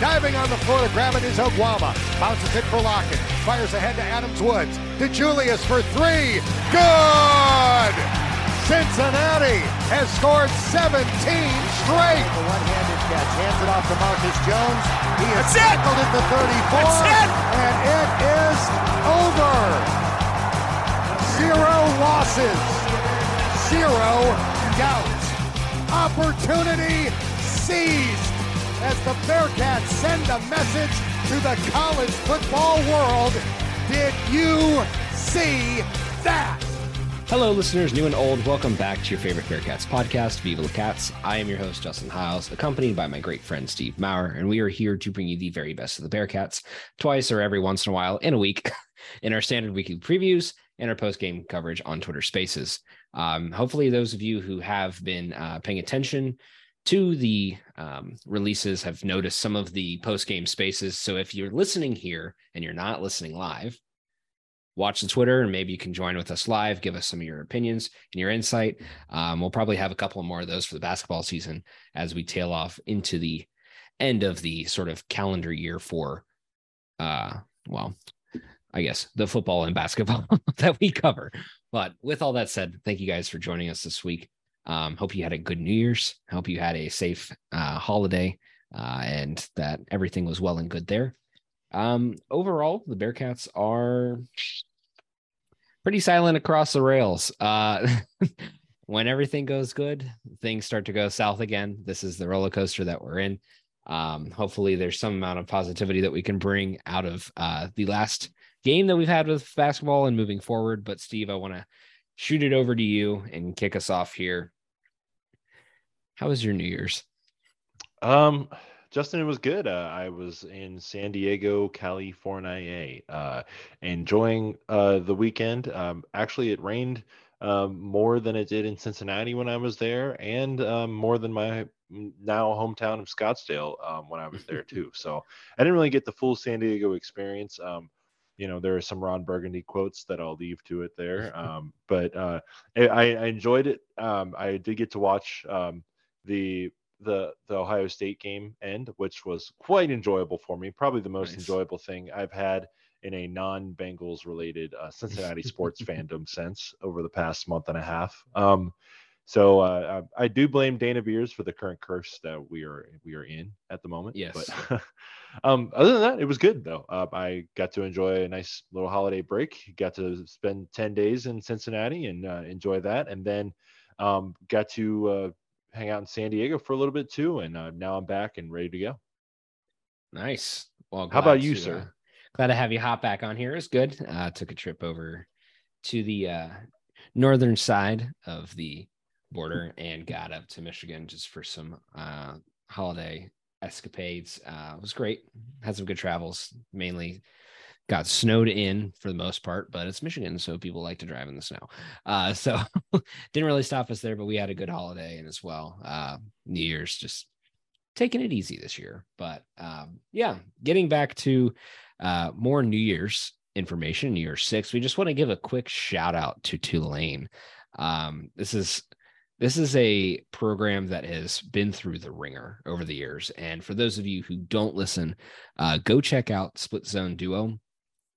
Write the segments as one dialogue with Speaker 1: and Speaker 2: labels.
Speaker 1: Diving on the floor to grab it is Oguama. Bounces it for Lockett. Fires ahead to Adams Woods. To Julius for three. Good! Cincinnati has scored 17 straight. The one-handed catch. Hands it off to Marcus Jones. He is
Speaker 2: That's it!
Speaker 1: tackled at the 34.
Speaker 2: That's it!
Speaker 1: And it is over. Zero losses. Zero doubt. Opportunity seized as the Bearcats send a message to the college football world. Did you see that?
Speaker 3: Hello, listeners, new and old. Welcome back to your favorite Bearcats podcast, Viva La Cats. I am your host, Justin Hiles, accompanied by my great friend Steve Maurer, and we are here to bring you the very best of the Bearcats twice or every once in a while in a week in our standard weekly previews and our post game coverage on Twitter Spaces. Um, hopefully, those of you who have been uh, paying attention to the um, releases have noticed some of the post game spaces. So if you're listening here and you're not listening live, watch the Twitter and maybe you can join with us live. Give us some of your opinions and your insight. Um, we'll probably have a couple more of those for the basketball season as we tail off into the end of the sort of calendar year for, uh, well, I guess the football and basketball that we cover. But with all that said, thank you guys for joining us this week. Um, hope you had a good New Year's. Hope you had a safe uh, holiday uh, and that everything was well and good there. Um, overall, the Bearcats are pretty silent across the rails. Uh, when everything goes good, things start to go south again. This is the roller coaster that we're in. Um, hopefully, there's some amount of positivity that we can bring out of uh, the last game that we've had with basketball and moving forward. But, Steve, I want to shoot it over to you and kick us off here. How was your New Year's?
Speaker 4: Um, Justin, it was good. Uh, I was in San Diego, California, uh, enjoying uh, the weekend. Um, actually, it rained um, more than it did in Cincinnati when I was there, and um, more than my now hometown of Scottsdale um, when I was there too. So I didn't really get the full San Diego experience. Um, you know, there are some Ron Burgundy quotes that I'll leave to it there. Um, but uh, I, I enjoyed it. Um, I did get to watch um, the the the Ohio State game end, which was quite enjoyable for me. Probably the most
Speaker 3: Nice.
Speaker 4: enjoyable thing I've had in a non-Bengals related uh, Cincinnati sports fandom since over the past month and a half. Um, so uh, I I do blame Dana Beers for the current curse that we are we are in at the moment.
Speaker 3: Yes.
Speaker 4: But um, other than that, it was good though. Uh, I got to enjoy a nice little holiday break. Got to spend ten days in Cincinnati and uh, enjoy that, and then um, got to uh, hang out in San Diego for a little bit too. And uh, now I'm back and ready to go.
Speaker 3: Nice. Well,
Speaker 4: How about you,
Speaker 3: to,
Speaker 4: sir?
Speaker 3: uh, glad to have you hop back on here. It's good. Uh, took a trip over to the uh, northern side of the border and got up to Michigan just for some uh, holiday escapades. Uh, it was great. Had some good travels. Mainly got snowed in for the most part, but it's Michigan, so people like to drive in the snow. Uh, so didn't really stop us there, but we had a good holiday and as well. Uh, New Year's just taking it easy this year. But um, yeah, getting back to uh, more New Year's information, New Year's six. We just want to give a quick shout out to Tulane. Um, this is this is a program that has been through the ringer over the years. And for those of you who don't listen, uh, go check out Split Zone Duo.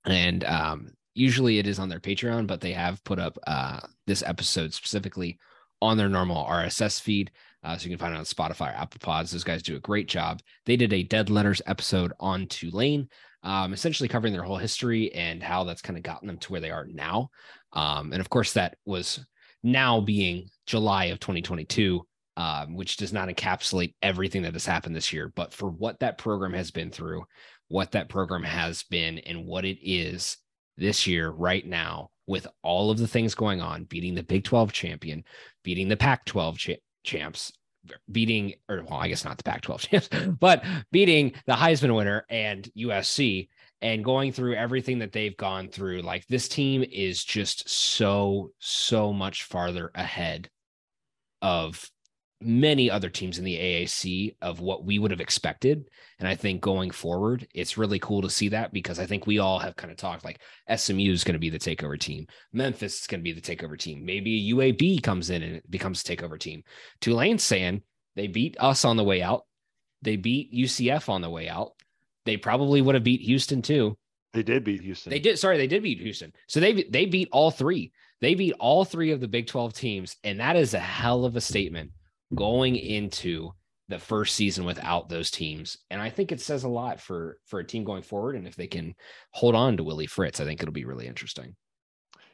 Speaker 3: And um, usually it is on their Patreon, but they have put up uh, this episode specifically on their normal RSS feed. Uh, so you can find it on Spotify Apple Pods. Those guys do a great job. They did a Dead Letters episode on Tulane, um, essentially covering their whole history and how that's kind of gotten them to where they are now. Um, and of course, that was now being July of 2022, um, which does not encapsulate everything that has happened this year. But for what that program has been through, what that program has been, and what it is this year, right now, with all of the things going on, beating the Big 12 champion, beating the Pac 12 cha- champs, beating, or well, I guess not the Pac 12 champs, but beating the Heisman winner and USC and going through everything that they've gone through. Like this team is just so, so much farther ahead of many other teams in the AAC of what we would have expected. And I think going forward, it's really cool to see that because I think we all have kind of talked like SMU is going to be the takeover team. Memphis is going to be the takeover team. Maybe UAB comes in and it becomes a takeover team. Tulane's saying they beat us on the way out. They beat UCF on the way out. They probably would have beat Houston too.
Speaker 4: They did beat Houston.
Speaker 3: They did. Sorry, they did beat Houston. So they they beat all three. They beat all three of the Big 12 teams, and that is a hell of a statement going into the first season without those teams. And I think it says a lot for for a team going forward. And if they can hold on to Willie Fritz, I think it'll be really interesting.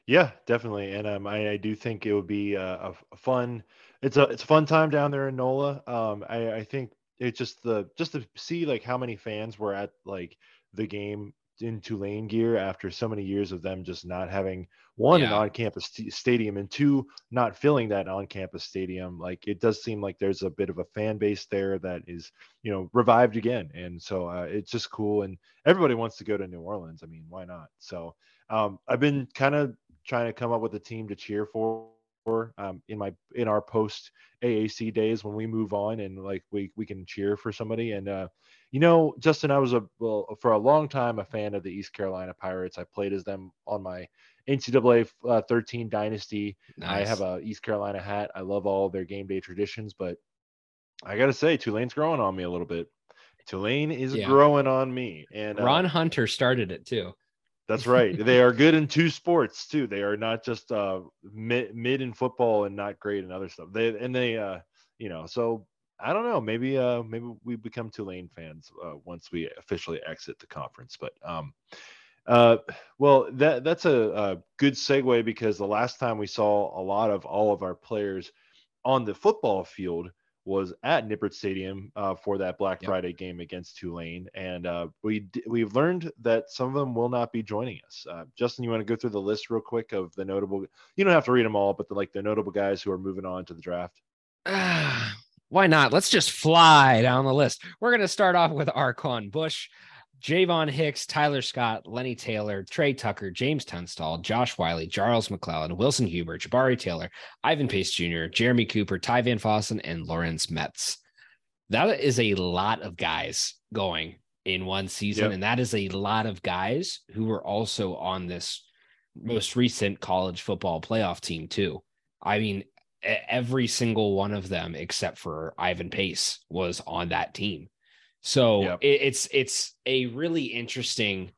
Speaker 4: Yeah, definitely. And um, I, I do think it would be a, a, fun. It's a it's a fun time down there in NOLA. Um, I, I think it's just the just to see like how many fans were at like the game in Tulane gear after so many years of them just not having one yeah. an on-campus st- stadium and two not filling that on-campus stadium. Like it does seem like there's a bit of a fan base there that is you know revived again. And so uh, it's just cool. And everybody wants to go to New Orleans. I mean why not? So um, I've been kind of trying to come up with a team to cheer for um, in my in our post AAC days when we move on and like we we can cheer for somebody and uh, you know, Justin, I was a well for a long time a fan of the East Carolina Pirates. I played as them on my NCAA uh, 13 dynasty. Nice. I have a East Carolina hat. I love all their game day traditions, but I got to say, Tulane's growing on me a little bit. Tulane is yeah. growing on me, and
Speaker 3: uh, Ron Hunter started it too.
Speaker 4: That's right. they are good in two sports too. They are not just uh, mid, mid in football and not great in other stuff. They and they, uh, you know, so I don't know. Maybe uh maybe we become Tulane fans uh, once we officially exit the conference. But um, uh, well that that's a, a, good segue because the last time we saw a lot of all of our players on the football field was at Nippert Stadium uh, for that Black yep. Friday game against Tulane, and uh, we we've learned that some of them will not be joining us. Uh, Justin, you want to go through the list real quick of the notable? You don't have to read them all, but the, like the notable guys who are moving on to the draft.
Speaker 3: why not? Let's just fly down the list. We're going to start off with Arquon Bush, Javon Hicks, Tyler Scott, Lenny Taylor, Trey Tucker, James Tunstall, Josh Whyle, Charles McClellan, Wilson Huber, Jabari Taylor, Ivan Pace Jr., Jeremy Cooper, Ty Van Fossen, and Lawrence Metz. That is a lot of guys going in one season. Yep. And that is a lot of guys who were also on this most recent college football playoff team, too. I mean, every single one of them except for Ivan Pace was on that team. So yep. it, it's it's a really interesting,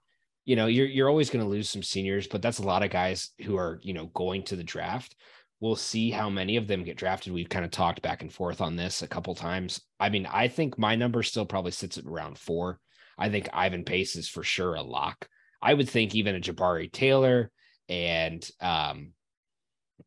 Speaker 3: you know, you're you're always going to lose some seniors, but that's a lot of guys who are, you know, going to the draft. We'll see how many of them get drafted. We've kind of talked back and forth on this a couple times. I mean, I think my number still probably sits at around four. I think Ivan Pace is for sure a lock. I would think even a Jabari Taylor and um,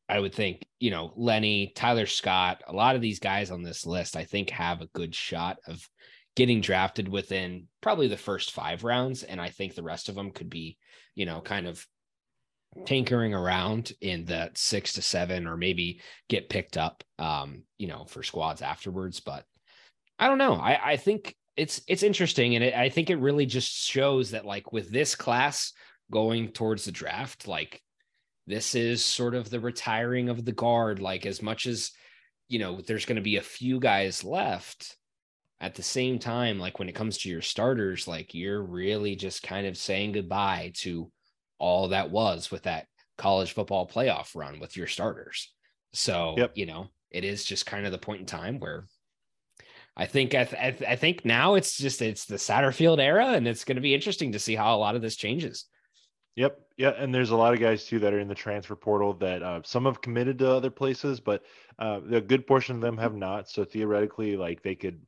Speaker 3: I would think, you know, Lenny, Tyler Scott, a lot of these guys on this list, I think have a good shot of getting drafted within probably the first five rounds. And I think the rest of them could be, you know, kind of tinkering around in the six to seven or maybe get picked up, um, you know, for squads afterwards. But I don't know. I, I think it's, it's interesting. And it, I think it really just shows that like with this class going towards the draft, like this is sort of the retiring of the guard. Like as much as you know, there's going to be a few guys left. At the same time, like when it comes to your starters, like you're really just kind of saying goodbye to all that was with that college football playoff run with your starters. So, yep. you know, it is just kind of the point in time where I think I, th- I, think now it's just it's the Satterfield era, and it's going to be interesting to see how a lot of this changes.
Speaker 4: Yep. Yeah. And there's a lot of guys too that are in the transfer portal that uh, some have committed to other places, but uh, a good portion of them have not. So theoretically, like they could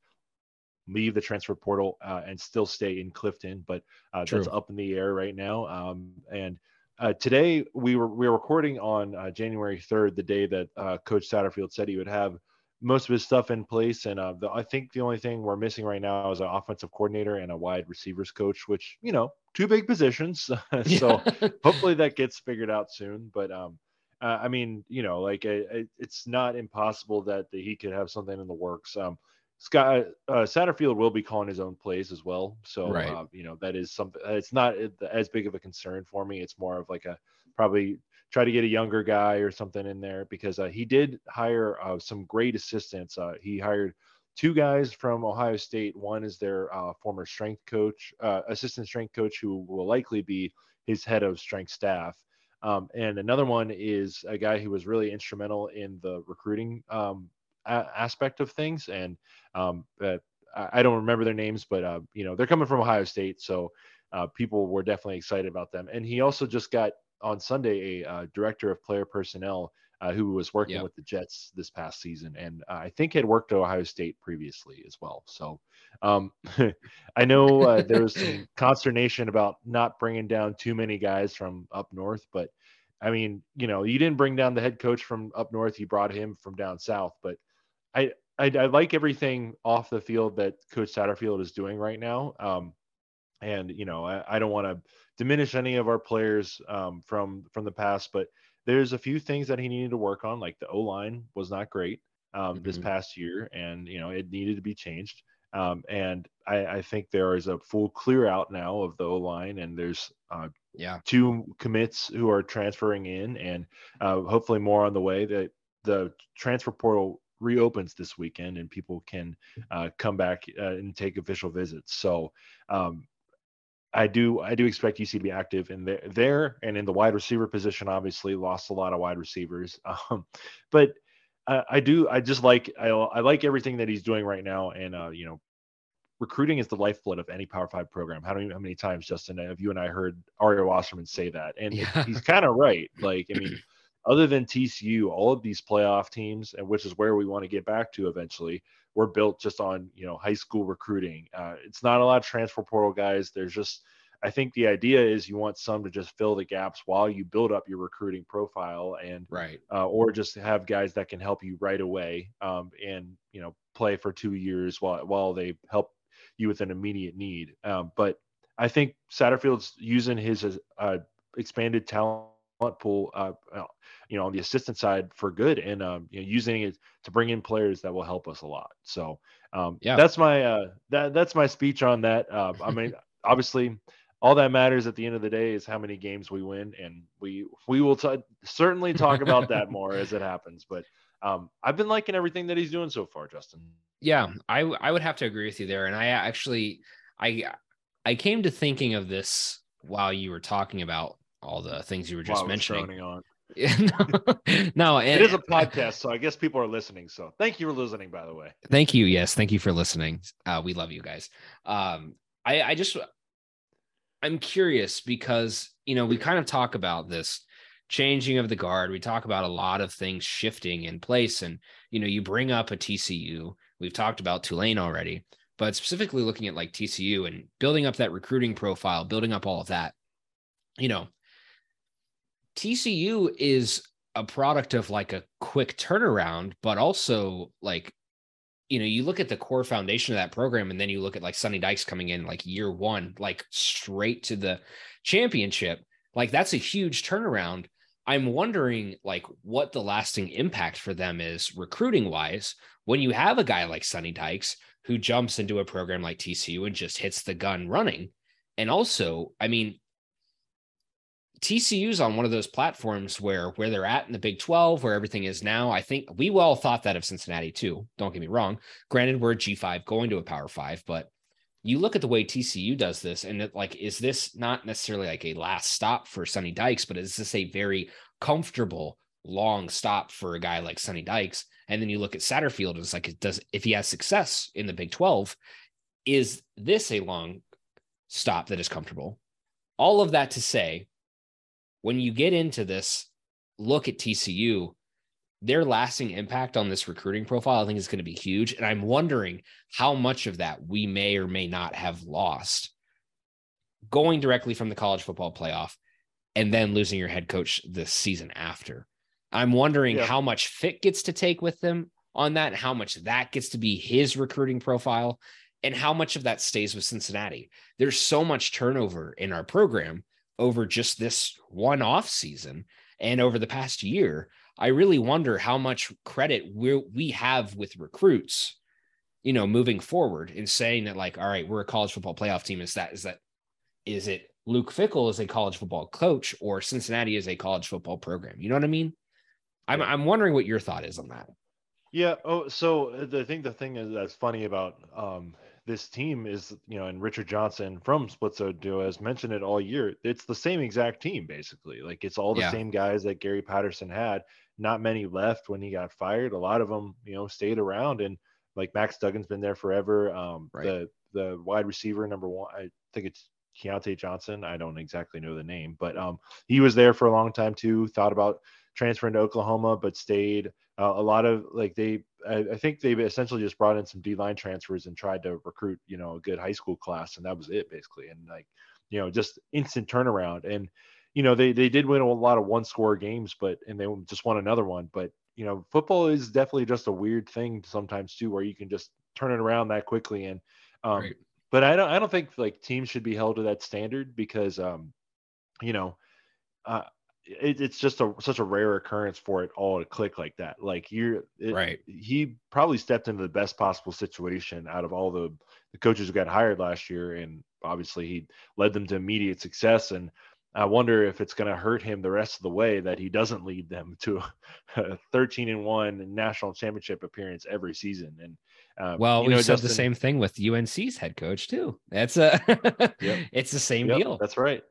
Speaker 4: leave the transfer portal uh, and still stay in Clifton, but uh, that's up in the air right now. Um, and uh, today we were we were recording on uh, January 3rd, the day that Coach Satterfield said he would have most of his stuff in place. And the, I think the only thing we're missing right now is an offensive coordinator and a wide receivers coach, which you know two big positions. so hopefully that gets figured out soon. But um, uh, I mean, you know, like it's not impossible that, that he could have something in the works. Um, Scott uh, Satterfield will be calling his own plays as well, so right. uh, you know that is something. It's not as big of a concern for me. It's more of like a probably try to get a younger guy or something in there because uh, he did hire uh, some great assistants. Uh, he hired two guys from Ohio State. One is their uh, former strength coach, uh, assistant strength coach, who will likely be his head of strength staff. Um, and another one is a guy who was really instrumental in the recruiting um, a- aspect of things. And um, uh, I don't remember their names, but uh, you know they're coming from Ohio State, so uh, people were definitely excited about them. And he also just got on Sunday a uh, director of player personnel uh, who was working yep. with the Jets this past season, and uh, I think had worked at Ohio State previously as well. So um, I know uh, there was some consternation about not bringing down too many guys from up north, but I mean, you know, you didn't bring down the head coach from up north; you brought him from down south. But I, I, I like everything off the field that Coach Satterfield is doing right now. Um, and you know, I, I don't want to diminish any of our players um, from from the past, but there's a few things that he needed to work on, like the O line was not great um, mm-hmm. this past year, and you know it needed to be changed. Um, and I, I, think there is a full clear out now of the O line, and there's uh,
Speaker 3: yeah
Speaker 4: two commits who are transferring in, and uh, hopefully more on the way. That the transfer portal reopens this weekend, and people can uh, come back uh, and take official visits. So um, I do I do expect UC to be active in there, there and in the wide receiver position. Obviously, lost a lot of wide receivers, um, but I, I, do I just like I, I like everything that he's doing right now, and uh, you know, recruiting is the lifeblood of any Power Five program. How many how many times Justin have you and I heard Ari Wasserman say that? And yeah. he's kind of right. Like I mean. Other than TCU, all of these playoff teams, and which is where we want to get back to eventually, we're built just on you know high school recruiting. Uh, it's not a lot of transfer portal guys. There's just I think the idea is you want some to just fill the gaps while you build up your recruiting profile and
Speaker 3: right
Speaker 4: uh, or just have guys that can help you right away um, and you know play for two years while while they help you with an immediate need. Um, but I think Satterfield's using his uh, expanded talent pool, uh, you know, on the assistant side for good, and um, you know, using it to bring in players that will help us a lot. So, um, yeah, that's my uh, that that's my speech on that. Uh, I mean, obviously, all that matters at the end of the day is how many games we win, and we we will t- certainly talk about that more as it happens. But um, I've been liking everything that he's doing so far, Justin.
Speaker 3: Yeah, I I would have to agree with you there, and I actually I I came to thinking of this while you were talking about all the things you were just mentioning. On. no, no
Speaker 4: it is a podcast, so I guess people are listening. So thank you for listening, by the way.
Speaker 3: Thank you. Yes, thank you for listening. Uh, we love you guys. Um, I, I just I'm curious because you know we kind of talk about this changing of the guard. We talk about a lot of things shifting in place, and you know you bring up a TCU. We've talked about Tulane already, but specifically looking at like TCU and building up that recruiting profile, building up all of that. You know, TCU is a product of like a quick turnaround, but also like, you know, you look at the core foundation of that program, and then you look at like Sonny Dykes coming in like year one, like straight to the championship. Like that's a huge turnaround. I'm wondering like what the lasting impact for them is recruiting wise when you have a guy like Sonny Dykes who jumps into a program like TCU and just hits the gun running. And also, I mean, TCU's on one of those platforms where where they're at in the Big 12, where everything is now. I think we all thought that of Cincinnati too. Don't get me wrong. Granted, we're a G5 going to a Power Five, but you look at the way TCU does this, and it, like, is this not necessarily like a last stop for Sonny Dykes, but is this a very comfortable long stop for a guy like Sonny Dykes? And then you look at Satterfield, and it's like, it does if he has success in the Big 12, is this a long stop that is comfortable? All of that to say, when you get into this look at TCU, their lasting impact on this recruiting profile, I think is going to be huge. And I'm wondering how much of that we may or may not have lost going directly from the college football playoff and then losing your head coach this season after. I'm wondering yeah. how much Fit gets to take with them on that, how much that gets to be his recruiting profile, and how much of that stays with Cincinnati. There's so much turnover in our program over just this one off season. And over the past year, I really wonder how much credit we we have with recruits, you know, moving forward in saying that like, all right, we're a college football playoff team. Is that is that is it Luke Fickell is a college football coach or Cincinnati is a college football program? You know what I mean? I'm I'm wondering what your thought is on that.
Speaker 4: Yeah. Oh, so the, I think the thing is that's funny about um, this team is, you know, and Richard Johnson from Split Zone Duo has mentioned it all year. It's the same exact team, basically. Like it's all the yeah. same guys that Gary Patterson had. Not many left when he got fired. A lot of them, you know, stayed around. And like Max Duggan's been there forever. Um, right. The the wide receiver number one, I think it's Keyontae Johnson. I don't exactly know the name, but um, he was there for a long time too. Thought about transferring to Oklahoma, but stayed. Uh, a lot of like they, I, I, think they essentially just brought in some D line transfers and tried to recruit, you know, a good high school class, and that was it basically. And like, you know, just instant turnaround. And you know, they they did win a lot of one score games, but and they just won another one. But you know, football is definitely just a weird thing sometimes too, where you can just turn it around that quickly. And um, right. but I don't I don't think like teams should be held to that standard because um, you know, uh, it, it's just a such a rare occurrence for it all to click like that. Like you're it,
Speaker 3: right.
Speaker 4: He probably stepped into the best possible situation out of all the the coaches who got hired last year, and obviously he led them to immediate success. And I wonder if it's going to hurt him the rest of the way that he doesn't lead them to a 13 and one national championship appearance every season. And
Speaker 3: um, well, we said Justin, the same thing with UNC's head coach too. That's a yep. it's the same
Speaker 4: yep,
Speaker 3: deal.
Speaker 4: That's right.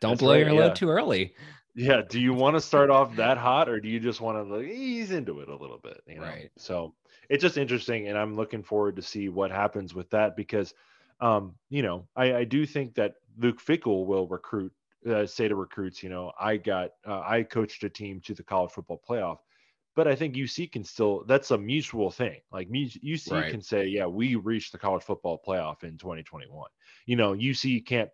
Speaker 3: Don't that's blow right, your load too early.
Speaker 4: Yeah. Do you want to start off that hot or do you just want to like, ease into it a little bit? You know? Right. So it's just interesting. And I'm looking forward to see what happens with that because, um, you know, I, I do think that Luke Fickell will recruit, uh, say to recruits, you know, I got, uh, I coached a team to the college football playoff. But I think UC can still, that's a mutual thing. Like UC right. can say, yeah, we reached the college football playoff in 2021. You know, UC can't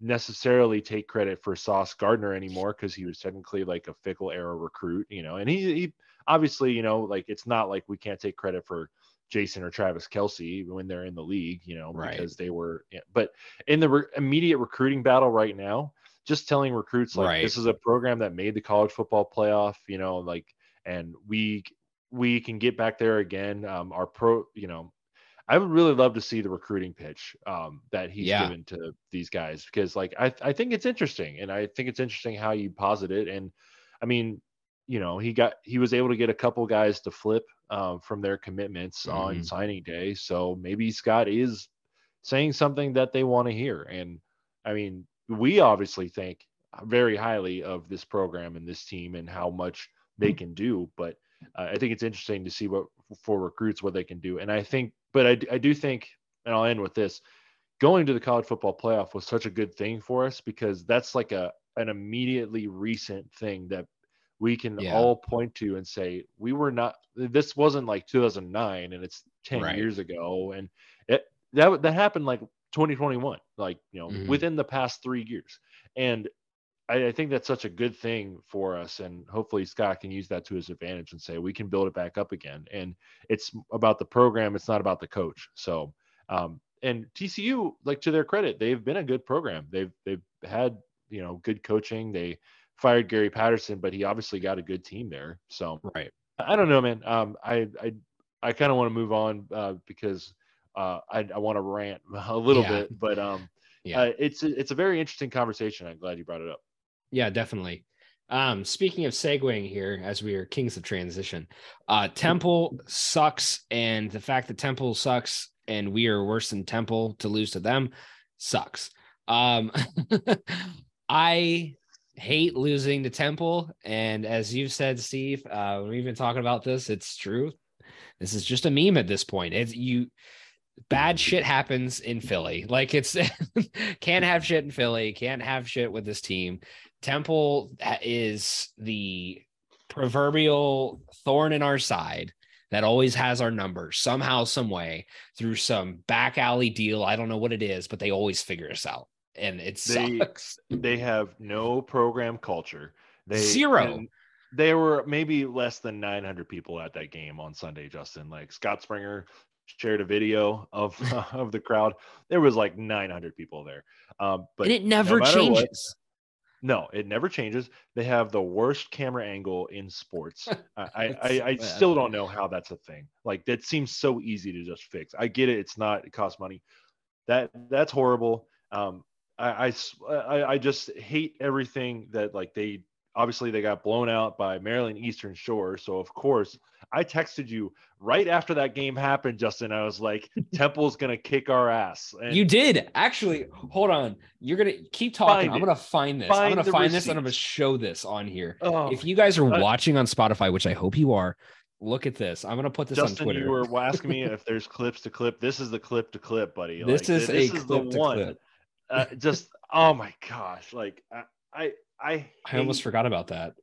Speaker 4: necessarily take credit for Sauce Gardner anymore because he was technically like a Fickell era recruit, you know, and he, he obviously, you know, like it's not like we can't take credit for Jason or Travis Kelce when they're in the league, you know, right. because they were, yeah, but in the re- immediate recruiting battle right now, just telling recruits like right. this is a program that made the college football playoff, you know, like, and we we can get back there again. Um, our pro, you know, I would really love to see the recruiting pitch um, that he's yeah. given to these guys because, like, I I think it's interesting, and I think it's interesting how you posit it. And I mean, you know, he got he was able to get a couple guys to flip um, from their commitments mm-hmm. on signing day, so maybe Scott is saying something that they want to hear. And I mean, we obviously think very highly of this program and this team and how much they can do, but uh, I think it's interesting to see what for recruits what they can do. And I think, but I, I do think, and I'll end with this: going to the college football playoff was such a good thing for us because that's like a an immediately recent thing that we can yeah. all point to and say we were not. This wasn't like 2009, and it's 10 right. years ago, and it that that happened like 2021, like you know, mm-hmm. within the past three years, and I, I, think that's such a good thing for us, and hopefully Scott can use that to his advantage and say we can build it back up again. And it's about the program; it's not about the coach. So, um, and TCU, like to their credit, they've been a good program. They've they've had you know good coaching. They fired Gary Patterson, but he obviously got a good team there. So,
Speaker 3: right.
Speaker 4: I don't know, man. Um, I I I kind of want to move on uh, because uh, I I want to rant a little yeah. bit, but um. Yeah. Uh, it's it's a very interesting conversation. I'm glad you brought it up.
Speaker 3: Yeah, definitely. Um, speaking of segueing here, as we are kings of transition, uh, Temple sucks, and the fact that Temple sucks and we are worse than Temple to lose to them sucks. Um, I hate losing to Temple, and as you've said, Steve, uh, we've been talking about this. It's true. This is just a meme at this point. It's you bad shit happens in Philly. Like it's can't have shit in Philly, can't have shit with this team. Temple is the proverbial thorn in our side that always has our numbers somehow, some way through some back alley deal. I don't know what it is, but they always figure us out, and it they, sucks.
Speaker 4: They have no program culture. They
Speaker 3: zero.
Speaker 4: There were maybe less than 900 people at that game on Sunday. Justin, like Scott Springer shared a video of of the crowd. There was like 900 people there. Um, but
Speaker 3: and it never no changes.
Speaker 4: No, it never changes. They have the worst camera angle in sports. I, I, I, still don't know how that's a thing. Like that seems so easy to just fix. I get it. It's not. It costs money. That that's horrible. Um, I, I, I just hate everything that like they obviously they got blown out by Maryland Eastern Shore. So of course I texted you right after that game happened, Justin. I was like, Temple's gonna kick our ass.
Speaker 3: And you did actually. Hold on. You're gonna keep talking. I'm gonna find this. Find I'm gonna find this and I'm gonna show this on here. Oh, if you guys are watching on Spotify, which I hope you are, look at this. I'm gonna put this
Speaker 4: Justin,
Speaker 3: on Twitter.
Speaker 4: You were asking me if there's clips to clip. This is the clip to clip, buddy.
Speaker 3: This like, is this a is clip the one. Clip.
Speaker 4: Uh, just oh my gosh, like I I I,
Speaker 3: I almost forgot about that.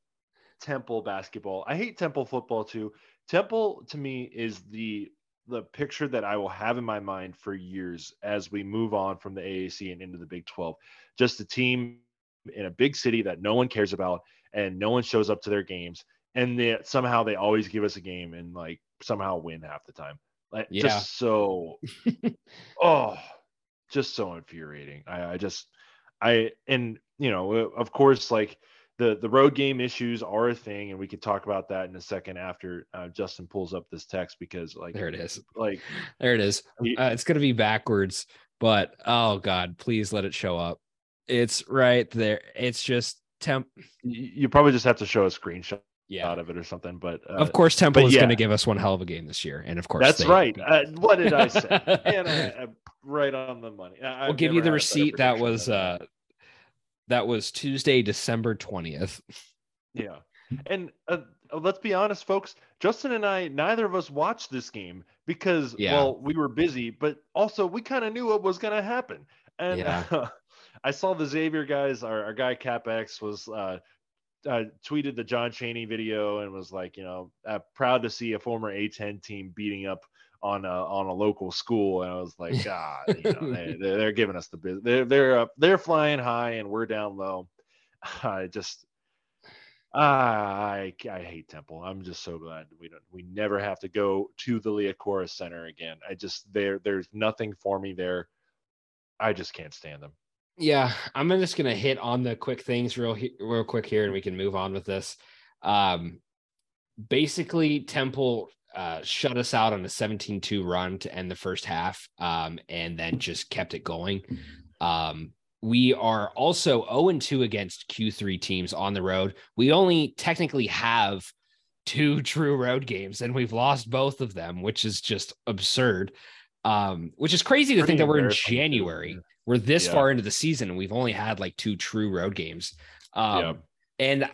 Speaker 4: Temple basketball. I hate Temple football too. Temple to me is the the picture that I will have in my mind for years as we move on from the AAC and into the Big 12. Just a team in a big city that no one cares about and no one shows up to their games and they, somehow they always give us a game and like somehow win half the time. Like yeah. just so oh just so infuriating. I, I just I and you know of course like the the road game issues are a thing, and we could talk about that in a second after uh, Justin pulls up this text because like
Speaker 3: there it is,
Speaker 4: like
Speaker 3: there it is. Uh, it's gonna be backwards, but oh god, please let it show up. It's right there. It's just temp.
Speaker 4: You probably just have to show a screenshot yeah. out of it or something. But uh,
Speaker 3: of course, Temple is yeah. going to give us one hell of a game this year, and of course,
Speaker 4: that's right. Uh, what did I say? and I, right on the money.
Speaker 3: I, we'll give you the receipt. That was uh, that was Tuesday, December 20th.
Speaker 4: Yeah. And uh, let's be honest, folks. Justin and I, neither of us watched this game because, yeah. well, we were busy, but also we kind of knew what was going to happen. And yeah. uh, I saw the Xavier guys, our, our guy CapX was uh, uh, tweeted the John Chaney video and was like, you know, uh, proud to see a former A10 team beating up on a on a local school, and I was like, God, you know, they, they're giving us the business. They're they're up, they're flying high, and we're down low. I just. I I hate Temple. I'm just so glad we don't we never have to go to the Liacouras Center again. I just there there's nothing for me there. I just can't stand them.
Speaker 3: Yeah, I'm just gonna hit on the quick things real real quick here, and we can move on with this. Um, basically, Temple uh, shut us out on a 17-2 run to end the first half, um, and then just kept it going. Um, we are also 0-2 against Q3 teams on the road. We only technically have two true road games, and we've lost both of them, which is just absurd. Um, which is crazy to Pretty think that we're in January. We're this yeah. far into the season, and we've only had like two true road games. Um, yeah. and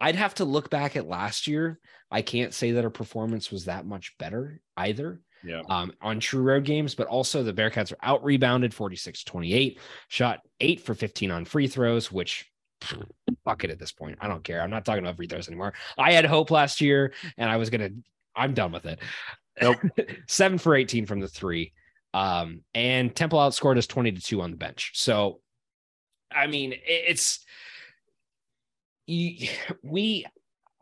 Speaker 3: I'd have to look back at last year I can't say that our performance was that much better either.
Speaker 4: Yeah.
Speaker 3: Um, on true road games, but also the Bearcats are out rebounded 46 28, shot eight for 15 on free throws, which fuck it at this point. I don't care. I'm not talking about free throws anymore. I had hope last year and I was going to, I'm done with it. Nope. Seven for 18 from the three. Um, and Temple outscored us 20 to two on the bench. So, I mean, it's, we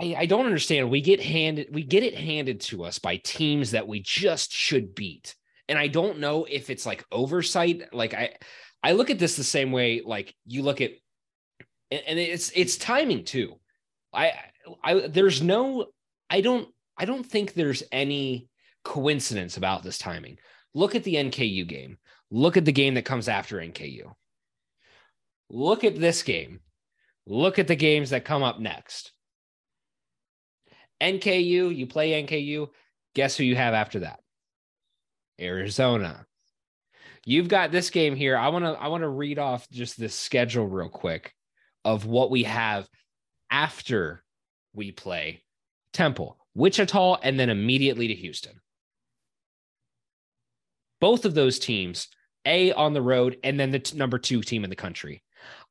Speaker 3: I, I don't understand. We get handed, we get it handed to us by teams that we just should beat. And I don't know if it's like oversight. Like I, I look at this the same way. Like you look at, and it's it's timing too. I, I there's no, I don't, I don't think there's any coincidence about this timing. Look at the NKU game. Look at the game that comes after NKU. Look at this game. Look at the games that come up next. NKU, you play NKU. Guess who you have after that? Arizona. You've got this game here. I want to I want to read off just this schedule real quick of what we have after we play Temple, Wichita, and then immediately to Houston. Both of those teams, A on the road, and then the t- number two team in the country.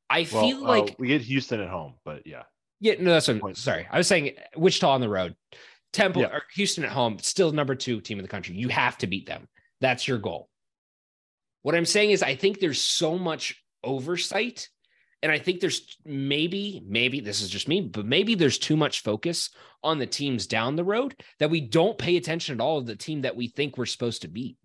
Speaker 3: I well, feel like uh,
Speaker 4: we get Houston at home, but yeah.
Speaker 3: Yeah, no, that's what, sorry. I was saying Wichita on the road, Temple yeah. or Houston at home, still number two team in the country. You have to beat them. That's your goal. What I'm saying is, I think there's so much oversight, and I think there's maybe, maybe this is just me, but maybe there's too much focus on the teams down the road that we don't pay attention at all to the team that we think we're supposed to beat.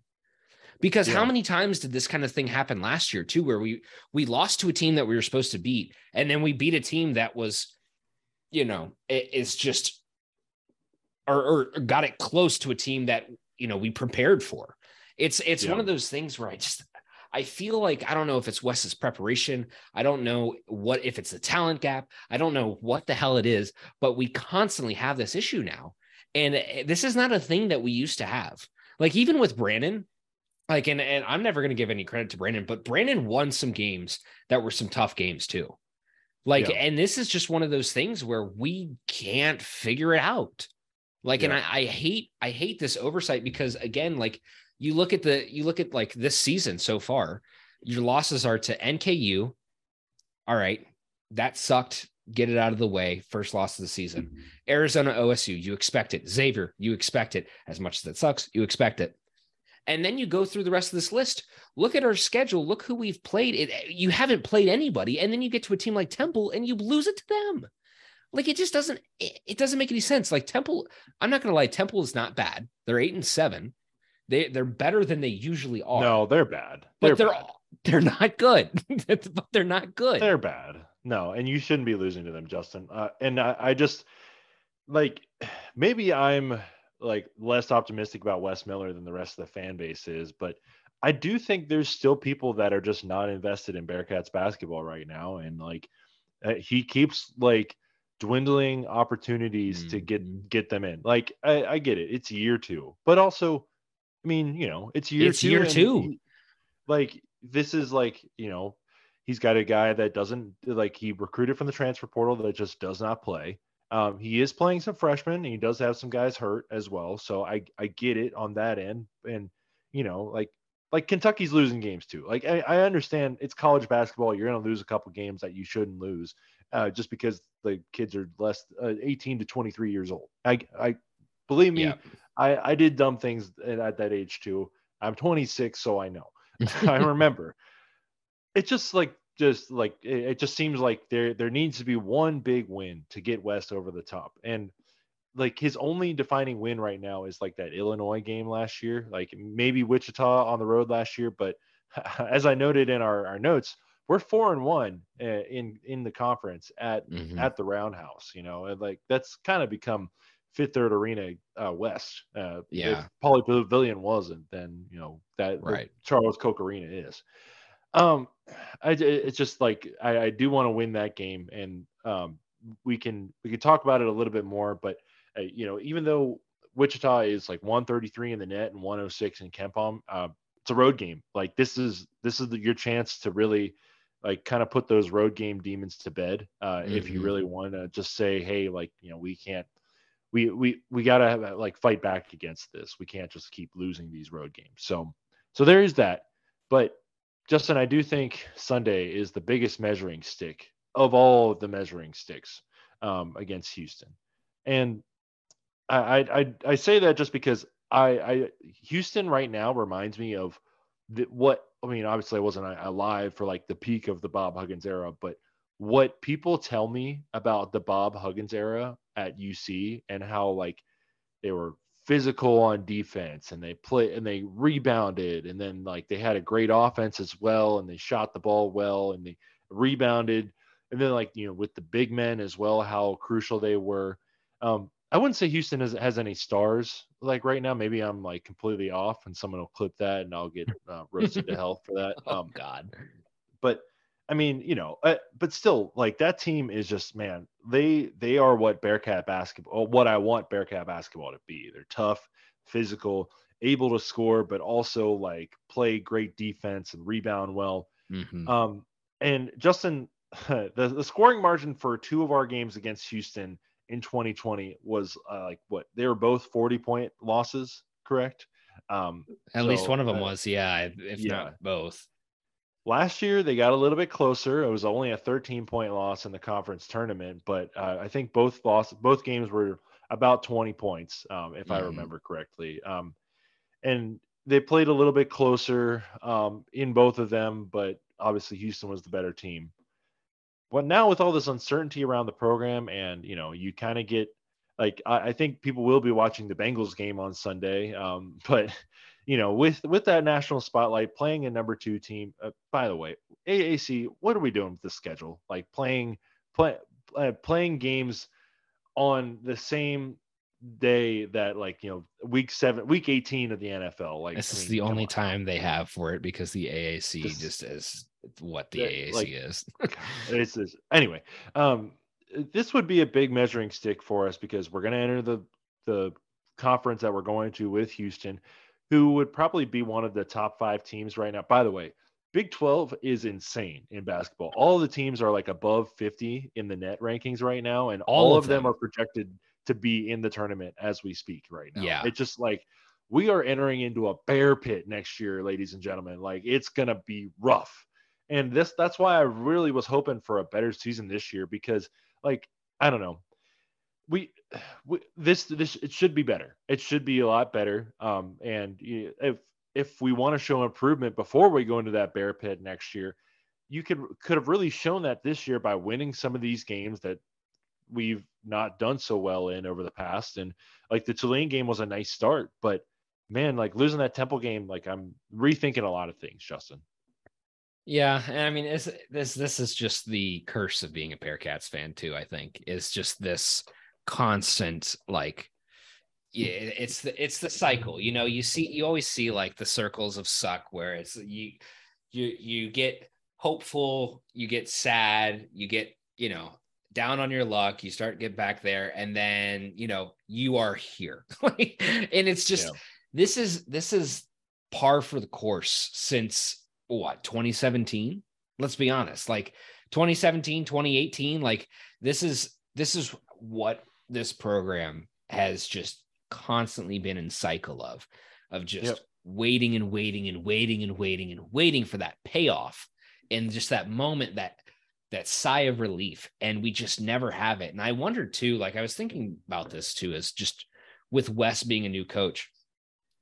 Speaker 3: Because
Speaker 4: Yeah.
Speaker 3: how many times did this kind of thing happen last year too, where we we lost to a team that we were supposed to beat, and then we beat a team that was, you know, it, it's just, or, or got it close to a team that you know we prepared for. It's it's one of those things where I just I feel like I don't know if it's Wes's preparation. I don't know what if it's the talent gap. I don't know what the hell it is, but we constantly have this issue now. And eh, this is not a thing that we used to have. Like even with Brandon, like and, and I'm never going to give any credit to Brandon, but Brandon won some games that were some tough games too. Like
Speaker 4: Yeah.
Speaker 3: and this is just one of those things where we can't figure it out. Like and I, I hate I hate this oversight because again like you look at the you look at like this season so far, your losses are to NKU. All right, that sucked. Get it out of the way. First loss of the season. Mm-hmm. Arizona OSU, you expect it. Xavier, you expect it. As much as that sucks, you expect it. And then you go through the rest of this list. Look at our schedule. Look who we've played. It, you haven't played anybody, and then you get to a team like Temple and you lose it to them. Like it just doesn't. It, it doesn't make any sense. Like Temple, I'm not gonna lie. Temple is not bad. They're eight and seven. They they're better than they usually are.
Speaker 4: No, they're bad.
Speaker 3: but they're
Speaker 4: bad.
Speaker 3: they're not good. but they're not good.
Speaker 4: They're bad. No, and you shouldn't be losing to them, Justin. Uh, and I, I just like maybe I'm like less optimistic about Wes Miller than the rest of the fan base is, but I do think there's still people that are just not invested in Bearcats basketball right now, and like uh, he keeps like dwindling opportunities to
Speaker 3: Mhm.
Speaker 4: get get them in. Like I, I get it, it's year two, but also, I mean, you know, it's year
Speaker 3: It's
Speaker 4: two.
Speaker 3: year two.
Speaker 4: he- like this is like you know he's got a guy that doesn't like he recruited from the transfer portal that just does not play. Um, he is playing some freshmen. And he does have some guys hurt as well, so I I get it on that end. And you know, like like Kentucky's losing games too. Like I, I understand it's college basketball. You're going to lose a couple games that you shouldn't lose, uh, just because the kids are less uh, 18 to 23 years old. I I believe me,
Speaker 3: Yeah.
Speaker 4: I I did dumb things at, at that age too. I'm 26, so I know. I remember. It's just like just like it, it just seems like there there needs to be one big win to get Wes over the top. And like his only defining win right now is like that Illinois game last year, like maybe Wichita on the road last year, but as I noted in our, our notes, we're four and one uh, in in the conference at
Speaker 3: Mhm.
Speaker 4: at the Roundhouse, you know, and like that's kind of become Fifth Third Arena uh, West. Uh,
Speaker 3: Yeah.
Speaker 4: If Pauley Pavilion wasn't, then you know that
Speaker 3: Right.
Speaker 4: Charles Koch Arena is. Um, I it's just like I, I do want to win that game, and um, we can we can talk about it a little bit more. But uh, you know, even though Wichita is like 133 in the net and 106 in KenPom, uh, it's a road game. Like this is this is the, your chance to really like kind of put those road game demons to bed. Uh, If you
Speaker 3: Mhm.
Speaker 4: really want to just say, hey, like you know, we can't. We, we we gotta have, like fight back against this. We can't just keep losing these road games. So so there is that. But Justin, I do think Sunday is the biggest measuring stick of all of the measuring sticks um, against Houston, and I, I I say that just because I I Houston right now reminds me of the, what I mean. Obviously, I wasn't alive for like the peak of the Bob Huggins era, but what people tell me about the Bob Huggins era at UC and how like they were physical on defense and they play and they rebounded and then like they had a great offense as well and they shot the ball well and they rebounded. And then like you know with the big men as well how crucial they were. Um i wouldn't say houston has, has any stars like right now. Maybe i'm like completely off and someone will clip that and i'll get uh, roasted to hell for that.
Speaker 3: Oh
Speaker 4: um
Speaker 3: God.
Speaker 4: but I mean, you know, uh, but still, like that team is just man. They they are what Bearcat basketball, what I want Bearcat basketball to be. They're tough, physical, able to score, but also like play great defense and rebound well.
Speaker 3: Mhm.
Speaker 4: Um, and Justin, the the scoring margin for two of our games against Houston in 2020 was uh, like what they were both 40 point losses, correct? Um,
Speaker 3: At least one of them
Speaker 4: uh,
Speaker 3: was, yeah, if if
Speaker 4: yeah.
Speaker 3: not both.
Speaker 4: Last year they got a little bit closer. It was only a 13 point loss in the conference tournament, but uh, I think both loss both games were about 20 points, um, if I
Speaker 3: Mhm.
Speaker 4: remember correctly. Um, and they played a little bit closer um, in both of them, but obviously Houston was the better team. But now with all this uncertainty around the program, and you know, you kind of get like I, I think people will be watching the Bengals game on Sunday, um, but you know, with with that national spotlight, playing a number two team. Uh, by the way, AAC, what are we doing with the schedule? Like playing play, uh, playing games on the same day that like you know week seven week 18 of the nfl like
Speaker 3: this I mean, is the only on. time they have for it because the aac this, just is what the AAC like, is.
Speaker 4: it's this anyway. Um, this would be a big measuring stick for us because we're going to enter the the conference that we're going to with Houston, who would probably be one of the top five teams right now. By the way, Big 12 is insane in basketball. All the teams are like above 50 in the net rankings right now, and all, all of them. them are projected to be in the tournament as we speak right now.
Speaker 3: Yeah.
Speaker 4: It's just like we are entering into a bear pit next year, ladies and gentlemen. Like it's gonna be rough. And this that's why I really was hoping for a better season this year because like I don't know. We, we this this it should be better. It should be a lot better. Um and if if we want to show improvement before we go into that bear pit next year, you could could have really shown that this year by winning some of these games that we've not done so well in over the past. And like the Tulane game was a nice start, but man, like losing that Temple game, like I'm rethinking a lot of things, Justin.
Speaker 3: Yeah, and I mean, this this this is just the curse of being a Bearcats fan too. I think is just this constant like, yeah, it's the it's the cycle. You know, you see, you always see like the circles of suck where it's you you you get hopeful, you get sad, you get you know down on your luck, you start get back there, and then you know you are here, and it's just yeah. this is this is par for the course since what 2017 let's be honest like 2017 2018 like this is this is what this program has just constantly been in cycle of of just yep. waiting and waiting and waiting and waiting and waiting for that payoff and just that moment that that sigh of relief and we just never have it and i wondered too like i was thinking about this too is just with wes being a new coach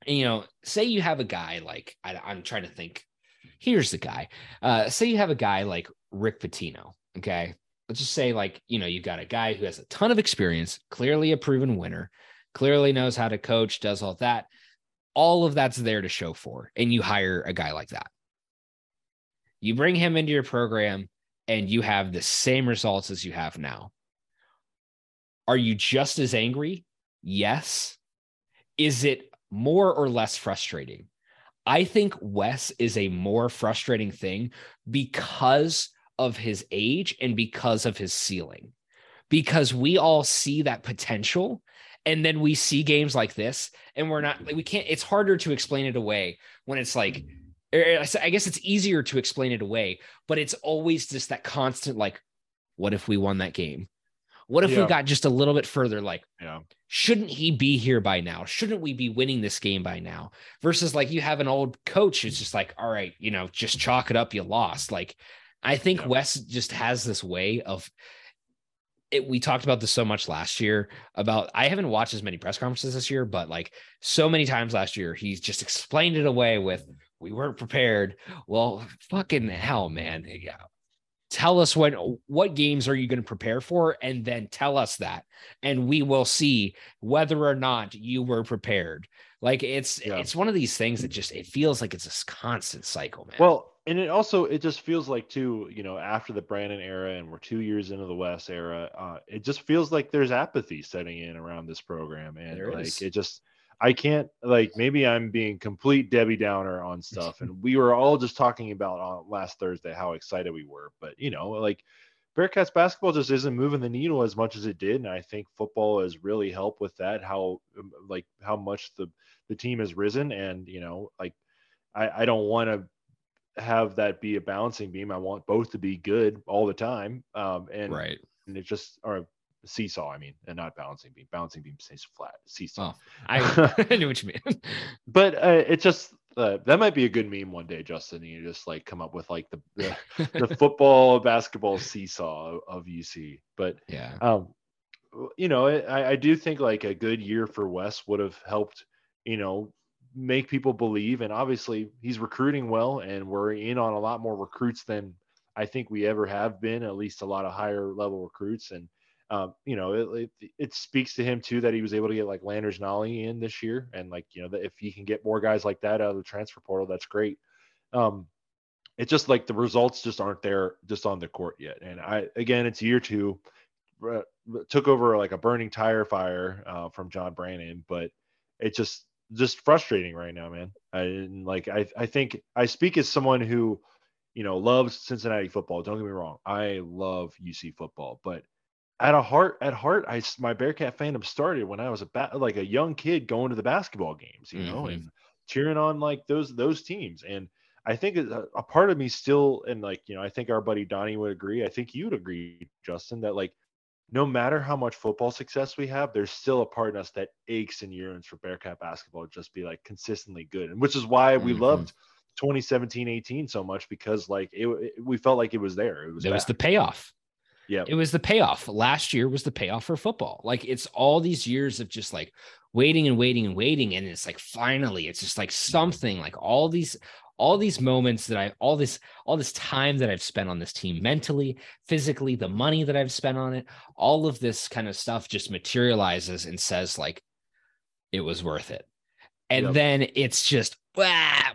Speaker 3: you know say you have a guy like I, i'm trying to think here's the guy. Uh, say you have a guy like Rick Pitino. Okay. Let's just say, like, you know, you've got a guy who has a ton of experience, clearly a proven winner, clearly knows how to coach, does all that. All of that's there to show for. And you hire a guy like that. You bring him into your program and you have the same results as you have now. Are you just as angry? Yes. Is it more or less frustrating? I think Wes is a more frustrating thing because of his age and because of his ceiling. Because we all see that potential and then we see games like this and we're not like we can't it's harder to explain it away when it's like er, I guess it's easier to explain it away, but it's always just that constant like what if we won that game? What if yeah. we got just a little bit further? Like,
Speaker 4: yeah.
Speaker 3: shouldn't he be here by now? Shouldn't we be winning this game by now? Versus like you have an old coach who's just like, all right, you know, just chalk it up, you lost. Like, I think yeah. Wes just has this way of it, we talked about this so much last year about I haven't watched as many press conferences this year, but like so many times last year, he's just explained it away with mm-hmm. we weren't prepared. Well, fucking hell, man. Yeah tell us when what games are you going to prepare for and then tell us that and we will see whether or not you were prepared like it's yeah. it's one of these things that just it feels like it's a constant cycle man
Speaker 4: well and it also it just feels like too you know after the Brannen era and we're two years into the Wes era uh, it just feels like there's apathy setting in around this program and there like is. it just I can't like maybe I'm being complete Debbie Downer on stuff, and we were all just talking about on last Thursday how excited we were, but you know, like Bearcats basketball just isn't moving the needle as much as it did, and I think football has really helped with that. How like how much the the team has risen, and you know, like I, I don't want to have that be a balancing beam. I want both to be good all the time, um, and
Speaker 3: right,
Speaker 4: and it just or seesaw, I mean, and not balancing beam. Balancing beam stays flat. Seesaw.
Speaker 3: Oh, I, I knew what you mean.
Speaker 4: but uh, it just uh, that might be a good meme one day, Justin. You just like come up with like the the, the football basketball seesaw of UC. But
Speaker 3: yeah,
Speaker 4: um, you know, I, I do think like a good year for Wes would have helped. You know, make people believe, and obviously he's recruiting well, and we're in on a lot more recruits than I think we ever have been. At least a lot of higher level recruits, and um, you know, it, it, it, speaks to him too that he was able to get like Landers Nolley in this year, and like you know, if he can get more guys like that out of the transfer portal, that's great. Um, it's just like the results just aren't there just on the court yet. And I again, it's year two. Uh, took over like a burning tire fire uh, from John Brannen, but it just just frustrating right now, man. I like I I think I speak as someone who you know loves Cincinnati football. Don't get me wrong, I love UC football, but at a heart at heart i my bearcat fandom started when i was a ba- like a young kid going to the basketball games you know mm-hmm. and cheering on like those those teams and i think a, a, part of me still and like you know i think our buddy donnie would agree i think you'd agree justin that like no matter how much football success we have there's still a part in us that aches and yearns for bearcat basketball to just be like consistently good and which is why we mm-hmm. loved 2017 18 so much because like it, it, we felt like it was there it was
Speaker 3: it was the payoff
Speaker 4: yeah.
Speaker 3: It was the payoff. Last year was the payoff for football. Like it's all these years of just like waiting and waiting and waiting. And it's like finally, it's just like something like all these, all these moments that I all this, all this time that I've spent on this team mentally, physically, the money that I've spent on it, all of this kind of stuff just materializes and says, like, it was worth it. And yep. then it's just ah,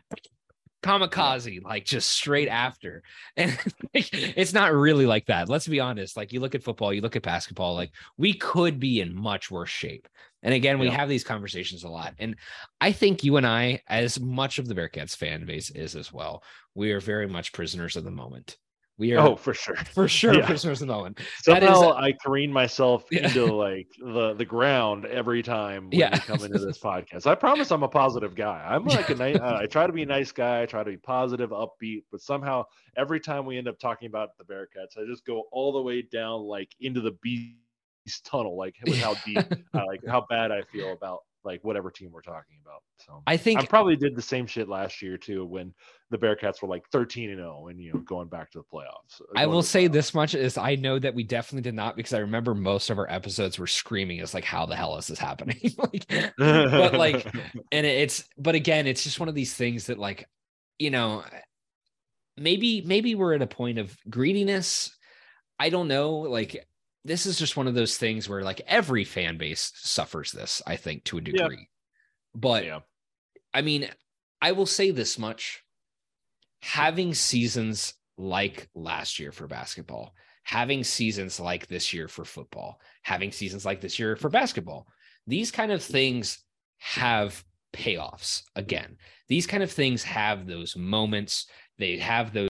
Speaker 3: kamikaze like just straight after. And it's not really like that. Let's be honest like you look at football you look at basketball like we could be in much worse shape. And again we yeah. have these conversations a lot. And i think you and i as much of the bearcats fan base is as well we are very much prisoners of the moment we are
Speaker 4: oh for sure
Speaker 3: for sure yeah. prisoners of moment
Speaker 4: somehow is, i careen myself yeah. into like the the ground every time when yeah. we come into this podcast i promise i'm a positive guy i'm like a nice uh, i try to be a nice guy i try to be positive upbeat but somehow every time we end up talking about the bearcats i just go all the way down like into the beast tunnel like with how deep uh, like how bad i feel about like whatever team we're talking about. So
Speaker 3: I think
Speaker 4: I probably did the same shit last year too when the Bearcats were like 13 and 0 and you know going back to the playoffs.
Speaker 3: Uh, I will say playoffs. this much is I know that we definitely did not because I remember most of our episodes were screaming as like how the hell is this happening? like, but like and it's but again it's just one of these things that like you know maybe maybe we're at a point of greediness. I don't know like this is just one of those things where like every fan base suffers this, I think, to a degree. Yeah. But yeah. I mean, I will say this much having seasons like last year for basketball, having seasons like this year for football, having seasons like this year for basketball, these kind of things have payoffs again. These kind of things have those moments, they have those